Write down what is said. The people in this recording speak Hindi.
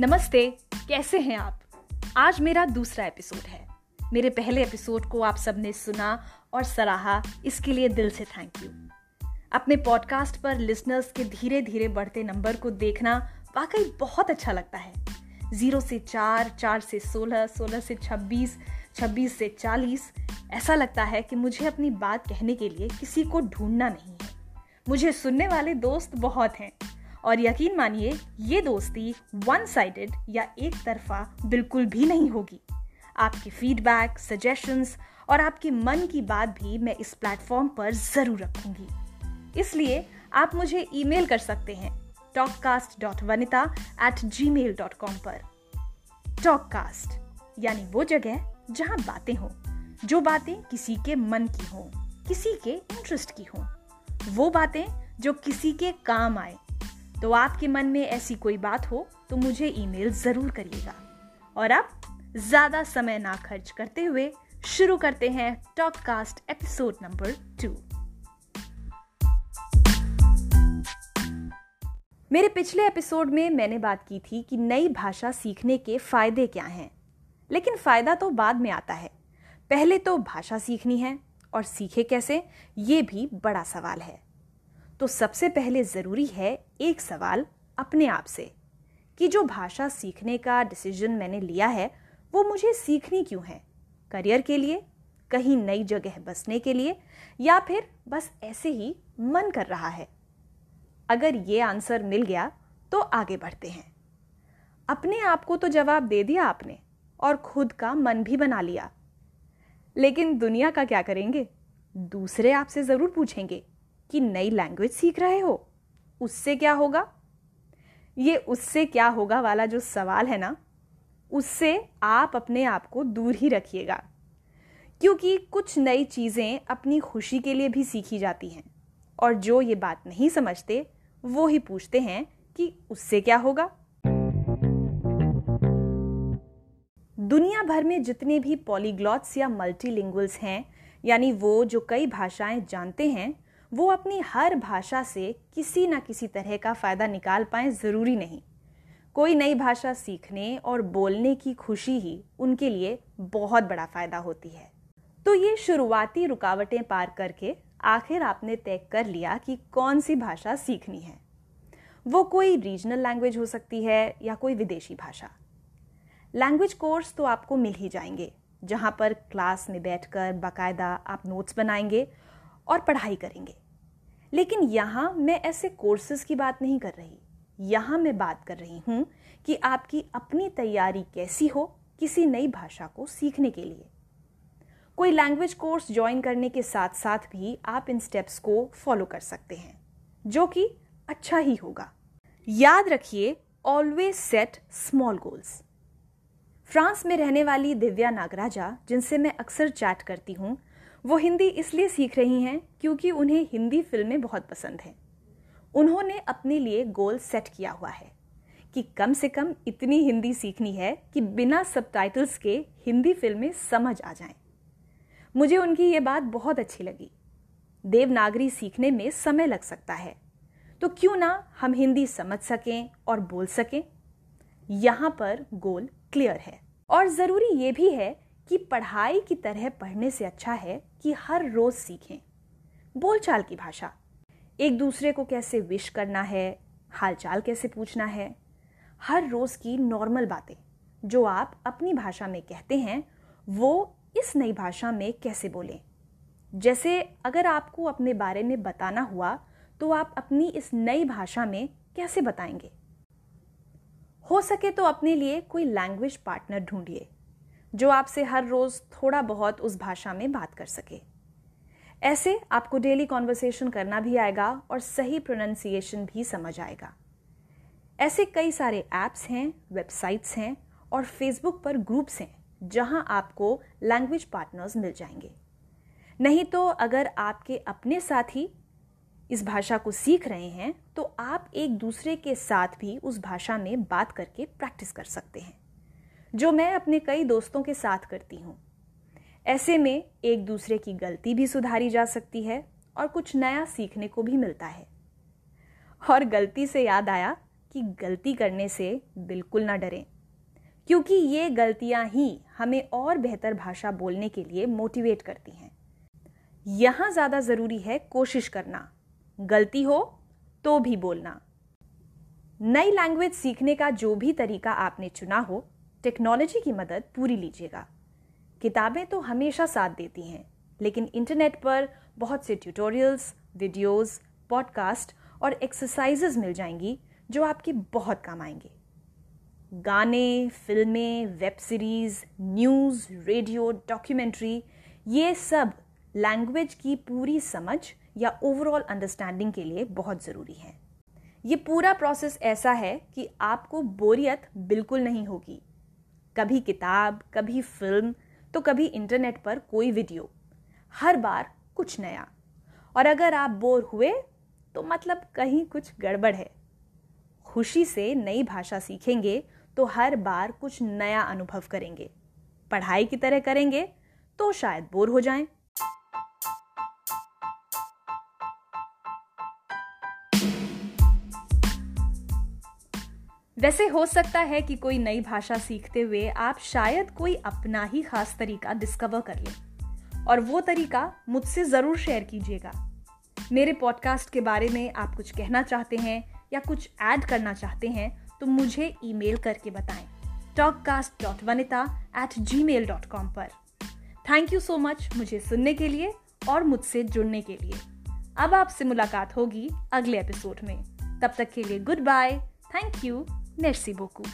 नमस्ते, कैसे हैं आप? आज मेरा दूसरा एपिसोड है। मेरे पहले एपिसोड को आप सबने सुना और सराहा, इसके लिए दिल से थैंक यू अपने पॉडकास्ट पर लिसनर्स के धीरे धीरे बढ़ते नंबर को देखना वाकई बहुत अच्छा लगता है। ज़ीरो से चार चार से सोलह सोलह से छब्बीस छब्बीस से चालीस, ऐसा लगता है कि मुझे अपनी बात कहने के लिए किसी को ढूंढना नहीं है। मुझे सुनने वाले दोस्त बहुत हैं। और यकीन मानिए, ये दोस्ती वन साइडेड या एक तरफा बिल्कुल भी नहीं होगी। आपकी फीडबैक सजेशंस और आपके मन की बात भी मैं इस प्लेटफॉर्म पर ज़रूर रखूँगी। इसलिए आप मुझे ईमेल कर सकते हैं talkcast dot Vanita at gmail dot com पर। टॉककास्ट यानी वो जगह जहाँ बातें हों, जो बातें किसी के मन की हों, किसी के इंटरेस्ट की हों। वो बातें जो किसी के काम आए तो आपके मन में ऐसी कोई बात हो तो मुझे ईमेल ज़रूर करिएगा। और अब ज़्यादा समय ना खर्च करते हुए शुरू करते हैं टॉपकास्ट एपिसोड नंबर टू मेरे पिछले एपिसोड में मैंने बात की थी कि नई भाषा सीखने के फ़ायदे क्या हैं, लेकिन फ़ायदा तो बाद में आता है। पहले तो भाषा सीखनी है, और सीखे कैसे, ये भी बड़ा सवाल है। तो सबसे पहले ज़रूरी है एक सवाल अपने आप से, कि जो भाषा सीखने का डिसीज़न मैंने लिया है, वो मुझे सीखनी क्यों है? करियर के लिए? कहीं नई जगह बसने के लिए? या फिर बस ऐसे ही मन कर रहा है? अगर ये आंसर मिल गया तो आगे बढ़ते हैं। अपने आप को तो जवाब दे दिया आपने, और खुद का मन भी बना लिया। लेकिन दुनिया का क्या करेंगे? दूसरे आपसे ज़रूर पूछेंगे। कि नई लैंग्वेज सीख रहे हो? उससे क्या होगा? ये उससे क्या होगा वाला जो सवाल है ना, उससे आप अपने आप को दूर ही रखिएगा। क्योंकि कुछ नई चीज़ें अपनी खुशी के लिए भी सीखी जाती हैं। और जो ये बात नहीं समझते, वो ही पूछते हैं कि उससे क्या होगा? दुनिया भर में जितने भी पॉलीग्लॉट्स या मल्टीलिंगुअल्स हैं, यानी वो जो कई भाषाएँ जानते हैं वो अपनी हर भाषा से किसी न किसी तरह का फ़ायदा निकाल पाए ज़रूरी नहीं। कोई नई भाषा सीखने और बोलने की खुशी ही उनके लिए बहुत बड़ा फ़ायदा होती है। तो ये शुरुआती रुकावटें पार करके आखिर आपने तय कर लिया कि कौन सी भाषा सीखनी है। वो कोई रीजनल लैंग्वेज हो सकती है या कोई विदेशी भाषा। लैंग्वेज कोर्स तो आपको मिल ही जाएँगे, जहाँ पर क्लास में बैठकर बाकायदा आप नोट्स बनाएँगे और पढ़ाई करेंगे। लेकिन यहाँ मैं ऐसे कोर्सेज की बात नहीं कर रही। यहाँ मैं बात कर रही हूँ कि आपकी अपनी तैयारी कैसी हो किसी नई भाषा को सीखने के लिए। कोई लैंग्वेज कोर्स ज्वाइन करने के साथ साथ भी आप इन स्टेप्स को फॉलो कर सकते हैं, जो कि अच्छा ही होगा। याद रखिए always set small goals France में रहने वाली दिव्या नागराजा, जिनसे मैं अक्सर चैट करती हूँ वो हिंदी इसलिए सीख रही हैं क्योंकि उन्हें हिंदी फ़िल्में बहुत पसंद हैं। उन्होंने अपने लिए गोल सेट किया हुआ है कि कम से कम इतनी हिंदी सीखनी है कि बिना सबटाइटल्स के हिंदी फ़िल्में समझ आ जाएँ। मुझे उनकी ये बात बहुत अच्छी लगी। देवनागरी सीखने में समय लग सकता है। तो क्यों ना हम हिंदी समझ सकें और बोल सकें? यहाँ पर गोल क्लियर है। और ज़रूरी ये भी है कि पढ़ाई की तरह पढ़ने से अच्छा है कि हर रोज़ सीखें। बोलचाल की भाषा। एक दूसरे को कैसे विश करना है, हालचाल कैसे पूछना है। हर रोज़ की नॉर्मल बातें, जो आप अपनी भाषा में कहते हैं, वो इस नई भाषा में कैसे बोलें। जैसे अगर आपको अपने बारे में बताना हुआ तो आप अपनी इस नई भाषा में कैसे बताएँगे? हो सके तो अपने लिए कोई लैंग्वेज पार्टनर ढूंढिए। जो आपसे हर रोज़ थोड़ा बहुत उस भाषा में बात कर सके। ऐसे आपको डेली कॉन्वर्सेशन करना भी आएगा और सही प्रोनाउंसिएशन भी समझ आएगा। ऐसे कई सारे ऐप्स हैं वेबसाइट्स हैं और फेसबुक पर ग्रुप्स हैं, जहाँ आपको लैंग्वेज पार्टनर्स मिल जाएँगे। नहीं तो अगर आपके अपने साथी इस भाषा को सीख रहे हैं तो आप एक दूसरे के साथ भी उस भाषा में बात करके प्रैक्टिस कर सकते हैं। जो मैं अपने कई दोस्तों के साथ करती हूँ। ऐसे में एक दूसरे की गलती भी सुधारी जा सकती है और कुछ नया सीखने को भी मिलता है। और गलती से याद आया कि गलती करने से बिल्कुल ना डरें, क्योंकि ये गलतियाँ ही हमें और बेहतर भाषा बोलने के लिए मोटिवेट करती हैं। यहाँ ज़्यादा ज़रूरी है कोशिश करना, गलती हो तो भी बोलना। नई लैंग्वेज सीखने का जो भी तरीका आपने चुना हो टेक्नोलॉजी की मदद पूरी लीजिएगा। किताबें तो हमेशा साथ देती हैं लेकिन इंटरनेट पर बहुत से ट्यूटोरियल्स वीडियोस, पॉडकास्ट और एक्सरसाइजेज मिल जाएँगी जो आपके बहुत काम आएँगे। गाने फ़िल्में web series news radio documentary ये सब लैंग्वेज की पूरी समझ या ओवरऑल अंडरस्टैंडिंग के लिए बहुत ज़रूरी है। ये पूरा प्रोसेस ऐसा है कि आपको बोरियत बिल्कुल नहीं होगी। कभी किताब, कभी फ़िल्म तो कभी इंटरनेट पर कोई वीडियो। हर बार कुछ नया। और अगर आप बोर हुए तो मतलब कहीं कुछ गड़बड़ है। खुशी से नई भाषा सीखेंगे तो हर बार कुछ नया अनुभव करेंगे। पढ़ाई की तरह करेंगे तो शायद बोर हो जाएँ। वैसे हो सकता है कि कोई नई भाषा सीखते हुए आप शायद कोई अपना ही खास तरीका डिस्कवर कर लें। और वो तरीका मुझसे ज़रूर शेयर कीजिएगा। मेरे पॉडकास्ट के बारे में आप कुछ कहना चाहते हैं या कुछ ऐड करना चाहते हैं तो मुझे ईमेल करके बताएँ। Talkcast dot Vanita at gmail dot com पर। थैंक यू सो मच मुझे सुनने के लिए और मुझसे जुड़ने के लिए। अब आपसे मुलाकात होगी अगले एपिसोड में। तब तक के लिए goodbye thank you Merci beaucoup.